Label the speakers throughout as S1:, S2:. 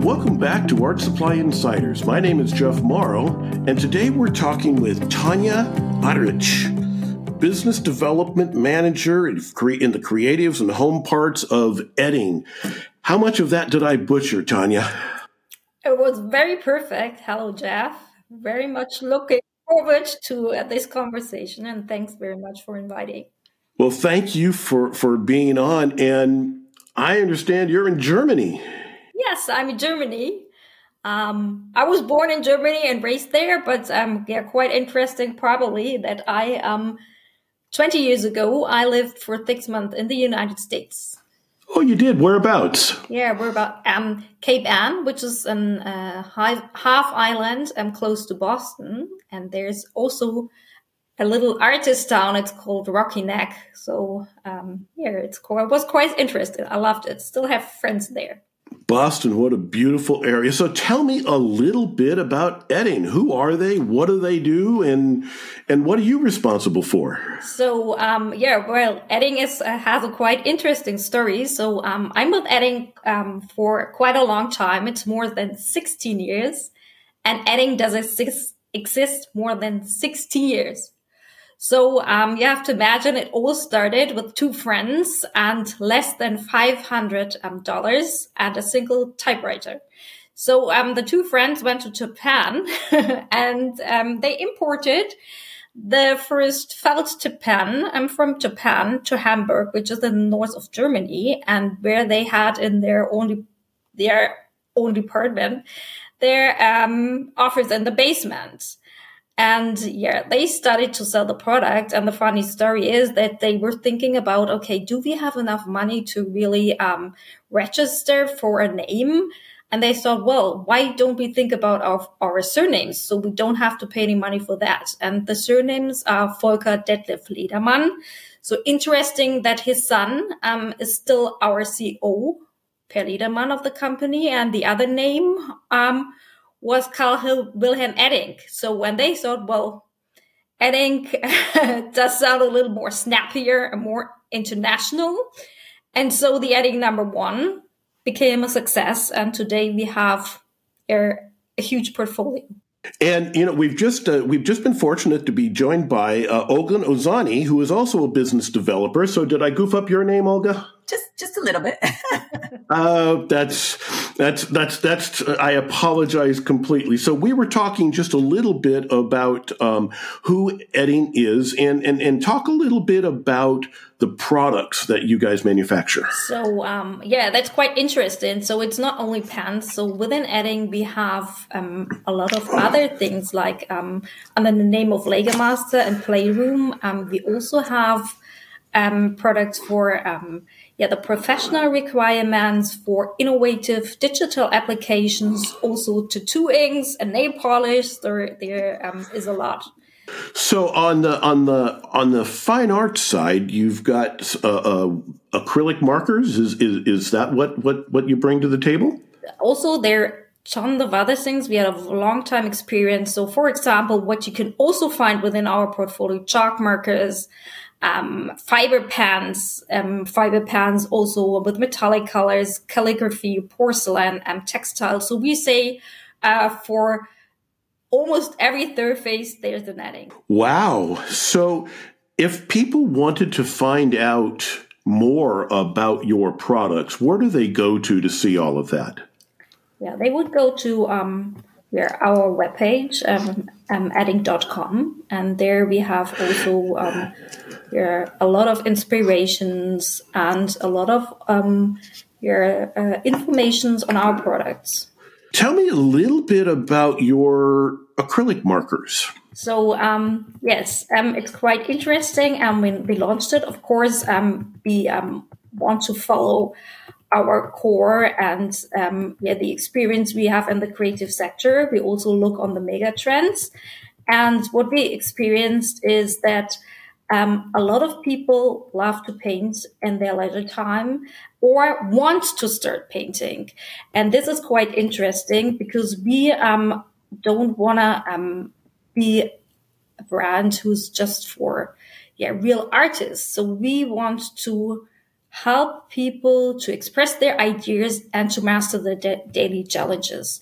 S1: and welcome back to Art Supply Insiders. My name is Jeff Morrow, and today we're talking with Tanja Badrich, Business Development Manager in the creatives and home parts of Edding. How much of that did I butcher, Tanja?
S2: It was very perfect. Hello, Jeff. Very much looking forward to uh, this conversation, and thanks very much for inviting.
S1: Well, thank you for, for being on. And I understand you're in Germany.
S2: Yes, I'm in Germany. Um, I was born in Germany and raised there, but um, yeah, quite interesting probably that I um, 20 years ago I lived for six months in the United States.
S1: Oh, you did. Whereabouts?
S2: Yeah, we're about um, Cape Ann, which is an uh, high, half island um, close to Boston, and there's also a little artist town. It's called Rocky Neck. So um, yeah, it's cool. I was quite interested. I loved it. Still have friends there.
S1: Boston, what a beautiful area. So tell me a little bit about Edding. Who are they? What do they do? And and what are you responsible for?
S2: So um, yeah, well, Edding is uh, has a quite interesting story. So um, I'm with Edding um, for quite a long time. It's more than 16 years, and Edding does exist, exist more than 60 years. So um, you have to imagine it all started with two friends and less than five hundred um, dollars and a single typewriter. So um, the two friends went to Japan and um, they imported the first felt pen um, from Japan to Hamburg, which is in the north of Germany, and where they had in their only their own department their um, office in the basement. And yeah, they started to sell the product. And the funny story is that they were thinking about, okay, do we have enough money to really um, register for a name? And they thought, well, why don't we think about our, our surnames so we don't have to pay any money for that? And the surnames are Volker Detlef Ledermann. So interesting that his son um, is still our CEO, Per Ledermann of the company, and the other name um, was Karl Wilhelm Edding. So when they thought, well, Edding does sound a little more snappier and more international. And so the Edding number one became a success. And today we have a, a huge portfolio.
S1: And you know we've just uh, we've just been fortunate to be joined by uh, Olga Ozani, who is also a business developer. So did I goof up your name, Olga?
S3: Just just a little bit.
S1: uh, that's that's that's that's. I apologize completely. So we were talking just a little bit about um, who Edding is, and and and talk a little bit about the products that you guys manufacture.
S2: So um, yeah, that's quite interesting. So it's not only pens. So within Edding, we have um, a lot of other things like um, under the name of Legamaster and Playroom. Um, we also have um, products for um, yeah the professional requirements for innovative digital applications, also tattooings and nail polish. There there um, is a lot.
S1: So on the on the on the fine art side, you've got uh, uh, acrylic markers. Is, is is that what what what you bring to the table?
S2: Also, there tons of other things. We have a long time experience. So, for example, what you can also find within our portfolio, chalk markers, um, fiber pans, um, fiber pans also with metallic colors, calligraphy, porcelain, and textile. So we say uh, for almost every surface, there's the Edding.
S1: Wow. So if people wanted to find out more about your products, where do they go to to see all of that?
S2: Yeah, they would go to um, our webpage, um, um, edding.com, and there we have also um, there a lot of inspirations and a lot of um, your uh, informations on our products.
S1: Tell me a little bit about your acrylic markers.
S2: So um, yes, um, it's quite interesting, and when we launched it, of course, um, we um, want to follow our core and um, yeah, the experience we have in the creative sector. We also look on the mega trends, and what we experienced is that um, a lot of people love to paint in their leisure time or want to start painting. And this is quite interesting because we um, don't want to um, be a brand who's just for yeah, real artists. So we want to help people to express their ideas and to master their da- daily challenges.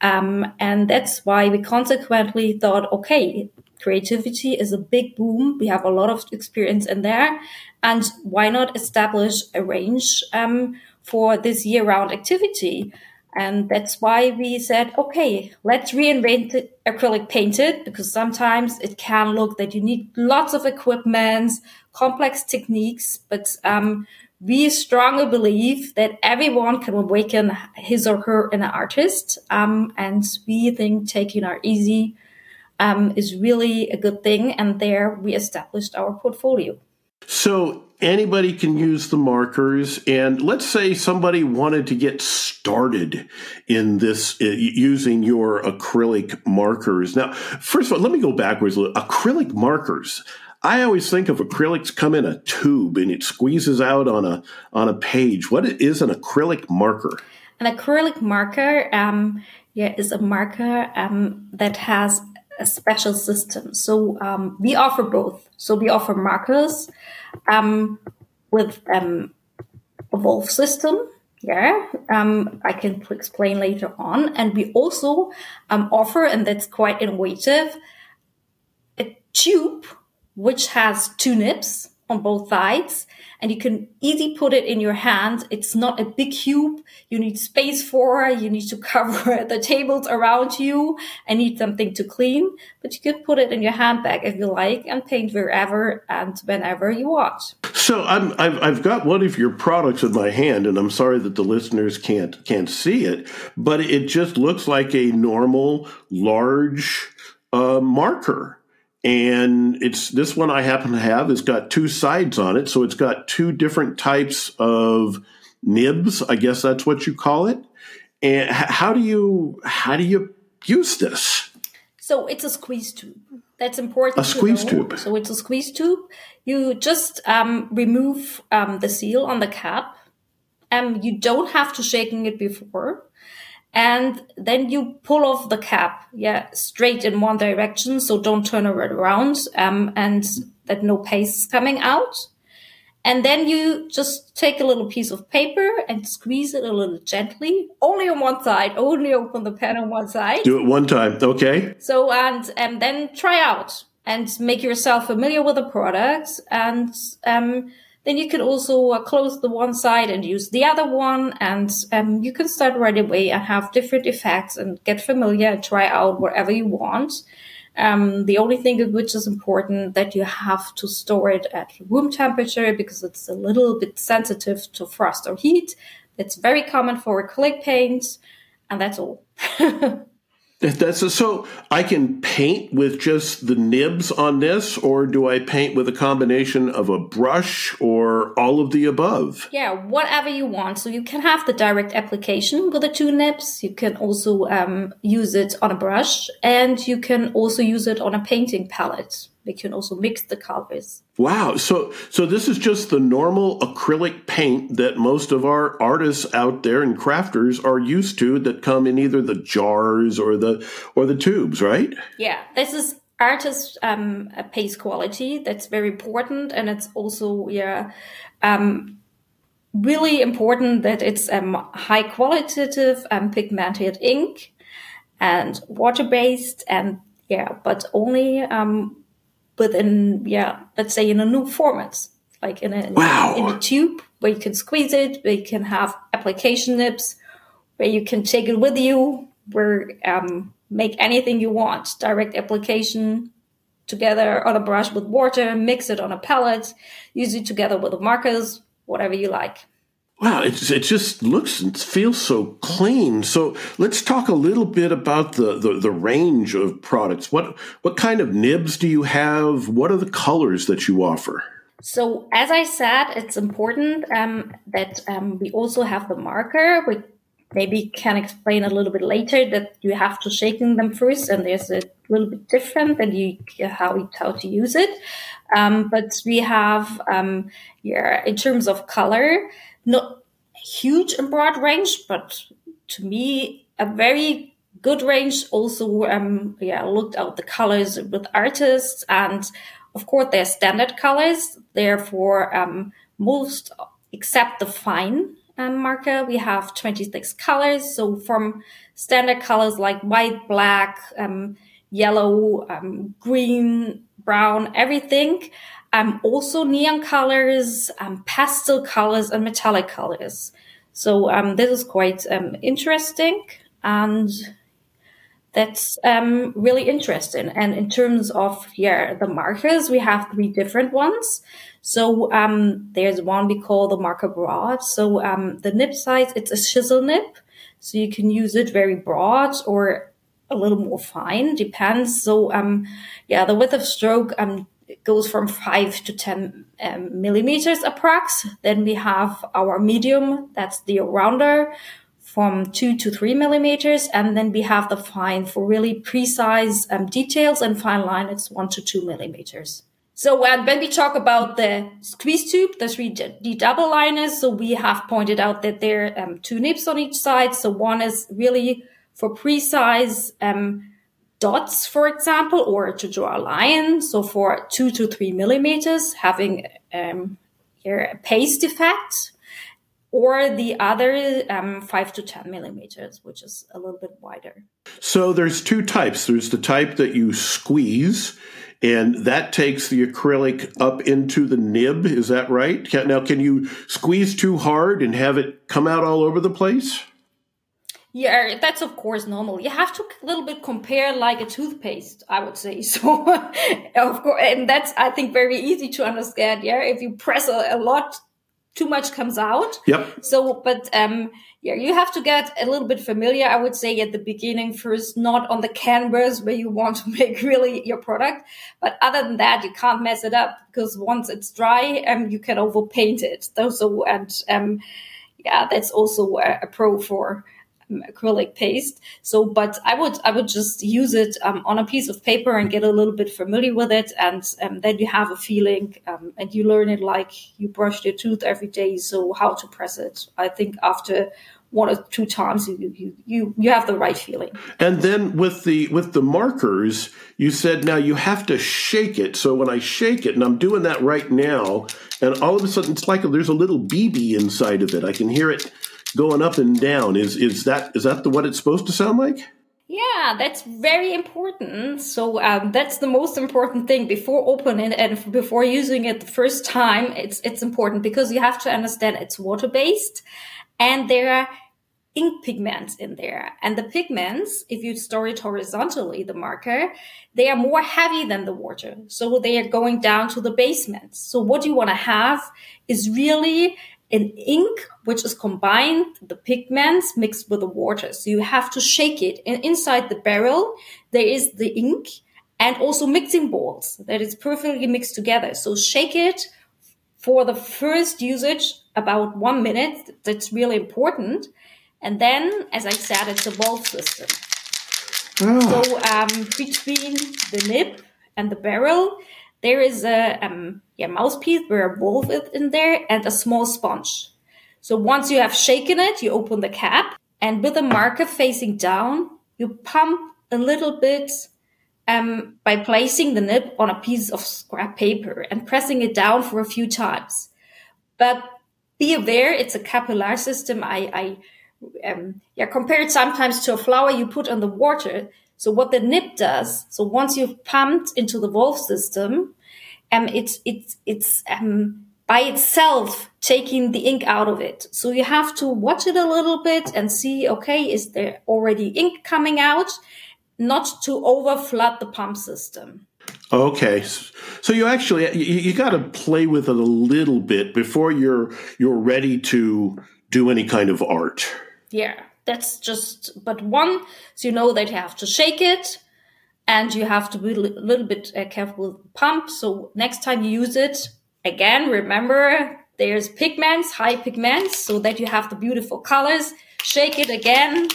S2: Um, and that's why we consequently thought, okay, creativity is a big boom. We have a lot of experience in there. And why not establish a range um, for this year round activity? And that's why we said, okay, let's reinvent the acrylic painted because sometimes it can look that you need lots of equipment, complex techniques, but um, we strongly believe that everyone can awaken his or her inner artist. Um, and we think taking our easy um, is really a good thing. And there we established our portfolio.
S1: So anybody can use the markers. And let's say somebody wanted to get started in this uh, using your acrylic markers. Now, first of all, let me go backwards. Acrylic markers. I always think of acrylics come in a tube and it squeezes out on a on a page. What is an acrylic marker?
S2: An acrylic marker, um, yeah, is a marker um, that has a special system. So um, we offer both. So we offer markers um, with um, a valve system. Yeah, um, I can explain later on. And we also um, offer, and that's quite innovative, a tube which has two nibs on both sides and you can easily put it in your hand. It's not a big cube you need space for. You need to cover the tables around you and need something to clean, but you can put it in your handbag if you like and paint wherever and whenever you want.
S1: So I've, I've got one of your products in my hand and I'm sorry that the listeners can't, can't see it, but it just looks like a normal large uh, marker and it's this one I happen to have It's got two sides on it, so it's got two different types of nibs. I guess that's what you call it. And how do you how do you use this?
S2: So it's a squeeze tube. That's important.
S1: A squeeze tube.
S2: So it's a squeeze tube. You just um, remove um, the seal on the cap. Um, you don't have to shaking it before and then you pull off the cap, yeah, straight in one direction. So don't turn it around, um, and that no paste is coming out. And then you just take a little piece of paper and squeeze it a little gently, only on one side, only open the pen on one side.
S1: Do it one time. Okay.
S2: So, and, and then try out and make yourself familiar with the product and, um, then you can also uh, close the one side and use the other one. And um, you can start right away and have different effects and get familiar and try out whatever you want. Um, the only thing which is important that you have to store it at room temperature because it's a little bit sensitive to frost or heat. It's very common for acrylic paints, and that's all.
S1: That's so I can paint with just the nibs on this, or do I paint with a combination of a brush or all of the above?
S2: Yeah, whatever you want. So you can have the direct application with the two nibs. You can also um, use it on a brush, and you can also use it on a painting palette we can also mix the colors.
S1: Wow. So so this is just the normal acrylic paint that most of our artists out there and crafters are used to that come in either the jars or the or the tubes, right?
S2: Yeah. This is artist um paste quality. That's very important and it's also yeah um really important that it's um high qualitative and pigmented ink and water based and yeah, but only um, within, yeah, let's say in a new format, like in a,
S1: wow.
S2: in a tube where you can squeeze it, where you can have application nibs, where you can take it with you, where um, make anything you want, direct application together on a brush with water, mix it on a palette, use it together with the markers, whatever you like.
S1: Wow, it, it just looks and feels so clean. So let's talk a little bit about the, the, the, range of products. What what kind of nibs do you have? What are the colors that you offer?
S2: So as I said, it's important um, that um, we also have the marker. We maybe can explain a little bit later that you have to shaking them first, and there's a little bit different than you how how to use it. Um, but we have um, yeah, in terms of color not huge and broad range, but to me, a very good range. Also, um, yeah, looked out the colors with artists, and of course, they're standard colors. Therefore, um, most except the fine um, marker, we have 26 colors. So from standard colors like white, black, um, yellow, um, green, brown, everything. Um, also neon colors, um, pastel colors, and metallic colors. So um, this is quite um, interesting, and that's um, really interesting. And in terms of yeah, the markers, we have three different ones. So um, there's one we call the marker broad. So um, the nib size, it's a chisel nib, so you can use it very broad or a little more fine, depends. So um, yeah, the width of stroke um goes from five to ten um, millimeters approx. Then we have our medium, that's the rounder, from two to three millimeters, and then we have the fine for really precise um, details and fine line. It's one to two millimeters. So uh, when we talk about the squeeze tube, the 3D double liners, so we have pointed out that there are um, two nibs on each side. So one is really for precise um, dots, for example, or to draw a line. So for two to three millimeters, having um, here a paste effect, or the other um, five to 10 millimeters, which is a little bit wider.
S1: So there's two types. There's the type that you squeeze, and that takes the acrylic up into the nib. Is that right? Now, can you squeeze too hard and have it come out all over the place?
S2: Yeah, that's of course normal. You have to a little bit compare like a toothpaste, I would say. So, of course, and that's I think very easy to understand. Yeah, if you press a, a lot, too much comes out.
S1: Yep.
S2: So, but um, yeah, you have to get a little bit familiar, I would say, at the beginning first, not on the canvas where you want to make really your product. But other than that, you can't mess it up because once it's dry, um, you can overpaint it. So, and um, yeah, that's also a, a pro for acrylic paste. So, but I would I would just use it um, on a piece of paper and get a little bit familiar with it, and um, then you have a feeling, um, and you learn it like you brush your tooth every day. So, how to press it? I think after one or two times you, you you you have the right feeling
S1: and then with the with the markers you said now you have to shake it so when i shake it and i'm doing that right now and all of a sudden it's like there's a little bb inside of it i can hear it going up and down. Is is that is that the what it's supposed to sound like?
S2: Yeah, that's very important. So um, that's the most important thing before opening and before using it the first time. It's it's important because you have to understand it's water based, and there are ink pigments in there. And the pigments, if you store it horizontally, the marker, they are more heavy than the water. So they are going down to the basement. So what you want to have is really an ink which is combined the pigments mixed with the water. So you have to shake it. And inside the barrel, there is the ink and also mixing balls that is perfectly mixed together. So shake it for the first usage about one minute. That's really important. And then, as I said, it's a valve system. Oh. So um, between the nib and the barrel, there is a um, yeah, mouthpiece with a valve is in there and a small sponge. So once you have shaken it, you open the cap and with the marker facing down, you pump a little bit um, by placing the nib on a piece of scrap paper and pressing it down for a few times. But be aware, it's a capillary system. I, I um, yeah, compare it sometimes to a flower you put on the water. So what the nib does, so once you've pumped into the valve system, um, it's it's it's um, by itself taking the ink out of it. So you have to watch it a little bit and see, okay, is there already ink coming out? Not to over flood the pump system.
S1: Okay, so you actually you, you got to play with it a little bit before you're you're ready to do any kind of art.
S2: Yeah, that's just but one, so you know that you have to shake it and you have to be a little bit uh, careful with the pump. So next time you use it, again, remember there's pigments, high pigments, so that you have the beautiful colors. Shake it again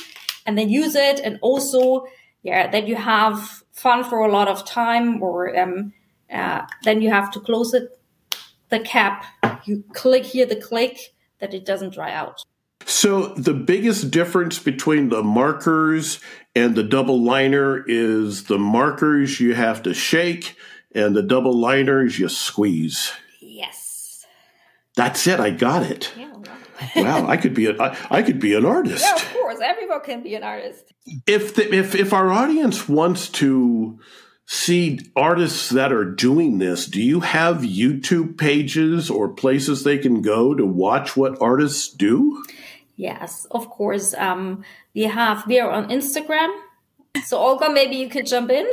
S2: and then use it. And also, yeah, that you have fun for a lot of time or, um, uh, then you have to close it, the cap. You click here, the click that it doesn't dry out.
S1: So the biggest difference between the markers and the double liner is the markers you have to shake and the double liners you squeeze.
S2: Yes.
S1: That's it. I got it. Yeah, wow, I could be a, I, I could be an artist.
S2: Yeah, of course, everyone can be an artist.
S1: If the, if if our audience wants to see artists that are doing this, do you have YouTube pages or places they can go to watch what artists do?
S2: Yes, of course. Um, we have we are on Instagram. So Olga, maybe you could jump in.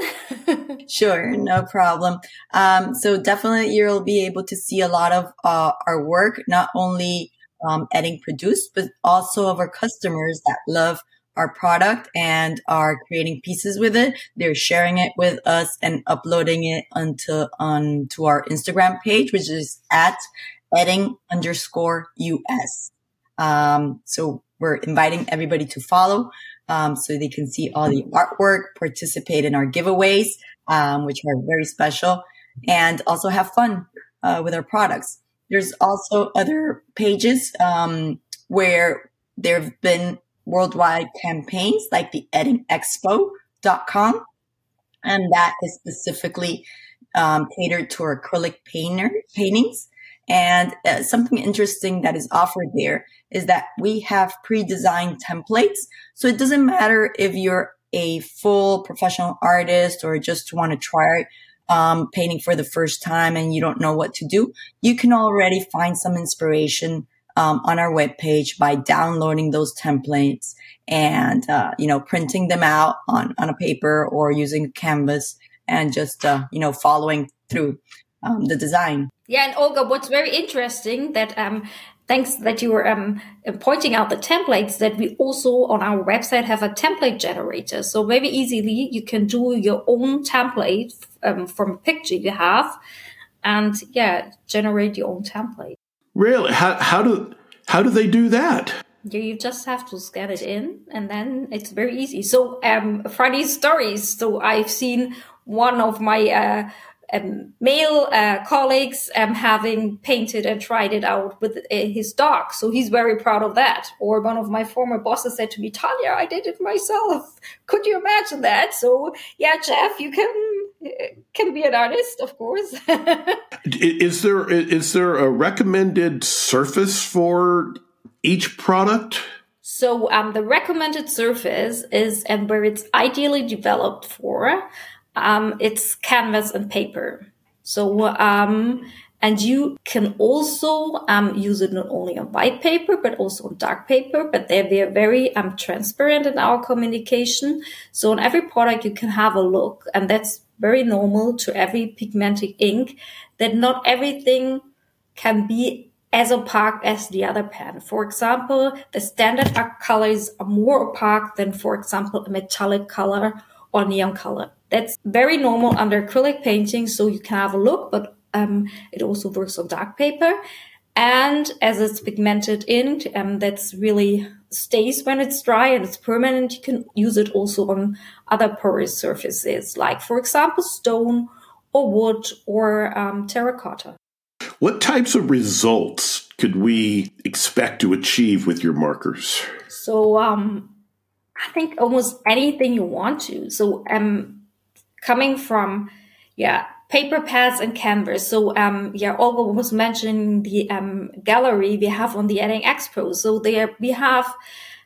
S3: sure, no problem. Um, so definitely you'll be able to see a lot of uh, our work, not only um, Edding produced, but also of our customers that love our product and are creating pieces with it. They're sharing it with us and uploading it onto onto our Instagram page, which is at Edding underscore US. Um, so we're inviting everybody to follow um, so they can see all the artwork, participate in our giveaways, um, which are very special, and also have fun uh, with our products. There's also other pages um, where there have been worldwide campaigns like the eddingexpo.com. And that is specifically um, catered to our acrylic painter, paintings. And uh, something interesting that is offered there is that we have pre-designed templates. So it doesn't matter if you're a full professional artist or just want to try um, painting for the first time and you don't know what to do, you can already find some inspiration um, on our webpage by downloading those templates and uh, you know printing them out on on a paper or using canvas and just uh, you know following through um, the design.
S2: Yeah, and Olga, what's very interesting that um, thanks that you were um, pointing out the templates that we also on our website have a template generator. So very easily you can do your own template um, from a picture you have and yeah, generate your own template.
S1: Really? How, how do how do they do that?
S2: You just have to scan it in and then it's very easy. So um funny stories. So I've seen one of my uh, um, male uh, colleagues um, having painted and tried it out with uh, his dog. So he's very proud of that. Or one of my former bosses said to me, Tanja, I did it myself. Could you imagine that? So yeah, Jeff, you can uh, can be an artist, of course.
S1: is there is there a recommended surface for each product?
S2: So um, the recommended surface is, and where it's ideally developed for, um, it's canvas and paper. So, um, and you can also um, use it not only on white paper, but also on dark paper. But they're, they're very um, transparent in our communication. So on every product, you can have a look. And that's very normal to every pigmented ink that not everything can be as opaque as the other pen. For example, the standard colors are more opaque than, for example, a metallic color or neon color. That's very normal under acrylic painting, so you can have a look, but um, it also works on dark paper. And as it's pigmented ink, um, that's really stays when it's dry and it's permanent. You can use it also on other porous surfaces, like for example, stone or wood or um, terracotta.
S1: What types of results could we expect to achieve with your markers?
S2: So, um, I think almost anything you want to. So, um, coming from, yeah, paper pads and canvas. So, um, yeah, Olga was mentioning the, um, gallery we have on the Edding Expo. So there we have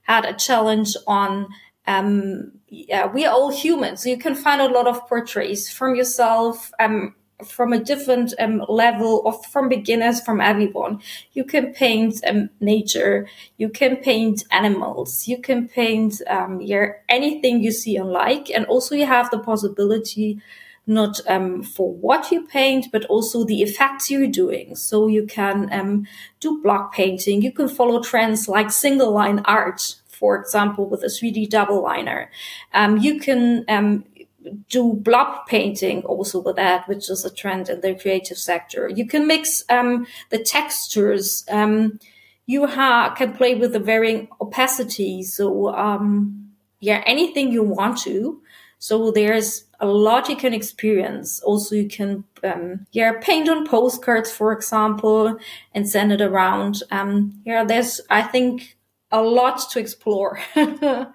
S2: had a challenge on, um, yeah, we are all humans. So you can find a lot of portraits from yourself, um, from a different um, level of from beginners from everyone. You can paint um, nature. You can paint animals. You can paint um, your anything you see and like. And also you have the possibility not um, for what you paint but also the effects you're doing. So you can um, do block painting. You can follow trends like single line art for example with a 3d double liner. Um, you can do blob painting also with that, which is a trend in the creative sector. You can mix um, the textures. Um, you ha- can play with the varying opacity. So, um, yeah, anything you want to. So there's a lot you can experience. Also, you can, um, yeah, paint on postcards, for example, and send it around. Um, yeah, there's, I think, a lot to explore.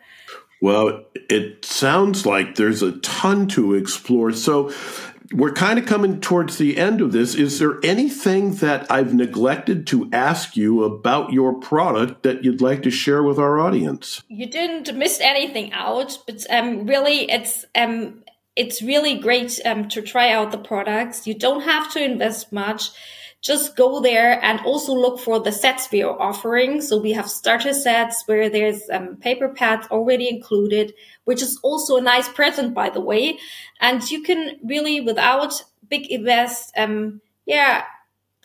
S1: Well, it sounds like there's a ton to explore. So, we're kind of coming towards the end of this. Is there anything that I've neglected to ask you about your product that you'd like to share with our audience?
S2: You didn't miss anything out, but um, really, it's um, it's really great um, to try out the products. You don't have to invest much just go there and also look for the sets we are offering. So we have starter sets where there's um, paper pads already included, which is also a nice present, by the way. And you can really, without big invest, um, yeah,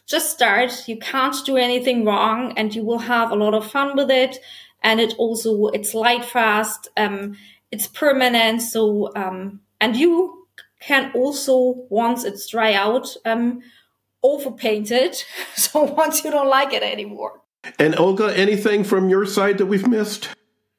S2: just start. You can't do anything wrong and you will have a lot of fun with it. And it also, it's light fast. Um, it's permanent. So, um, and you can also, once it's dry out, um, overpainted. So once you don't like it anymore.
S1: And Olga, anything from your side that we've missed?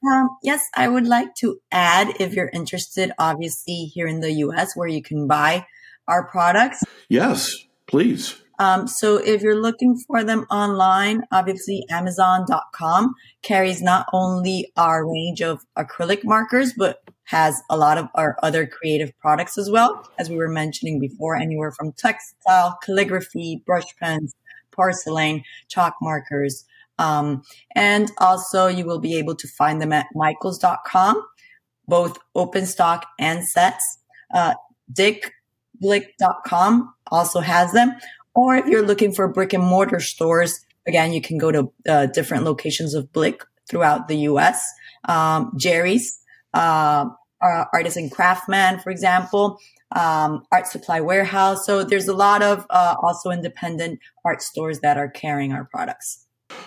S3: Um, yes, I would like to add if you're interested, obviously, here in the US where you can buy our products.
S1: Yes, please.
S3: Um, so if you're looking for them online, obviously Amazon.com carries not only our range of acrylic markers, but has a lot of our other creative products as well. As we were mentioning before, anywhere from textile, calligraphy, brush pens, porcelain, chalk markers. Um, and also you will be able to find them at michaels.com, both open stock and sets. Uh, dickblick.com also has them. Or if you're looking for brick and mortar stores, again, you can go to uh, different locations of Blick throughout the US. Um, Jerry's, uh, Artist & Craftsman, for example, um, Art Supply Warehouse. So there's a lot of uh, also independent art stores that are carrying our products.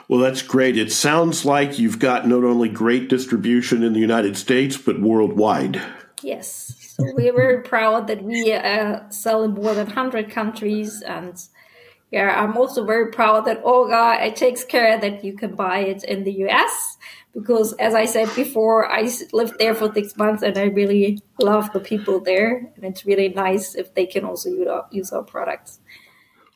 S1: Well, that's great. It sounds like you've got not only great distribution in the United States, but worldwide.
S2: Yes. So we're very proud that we uh, sell in more than 100 countries. And yeah, I'm also very proud that Olga it takes care that you can buy it in the US because as I said before, I lived there for six months and I really love the people there. And it's really nice if they can also use our products.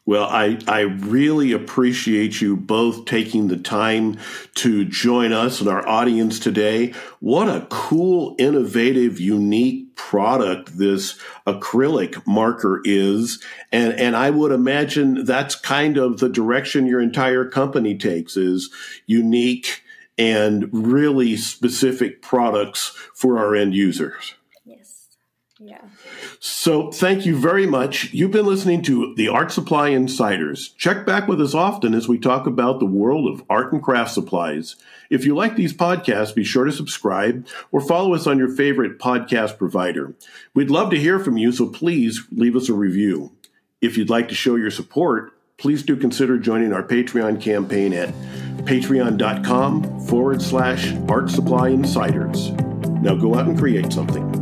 S1: Well, I, I really appreciate you both taking the time to join us and our audience today. What a cool, innovative, unique product this acrylic marker is. And, and I would imagine that's kind of the direction your entire company takes is unique, and really specific products for our end users.
S2: Yes. Yeah.
S1: So thank you very much. You've been listening to the Art Supply Insiders. Check back with us often as we talk about the world of art and craft supplies. If you like these podcasts, be sure to subscribe or follow us on your favorite podcast provider. We'd love to hear from you, so please leave us a review. If you'd like to show your support, please do consider joining our Patreon campaign at patreon.com forward slash art supply insiders. Now go out and create something.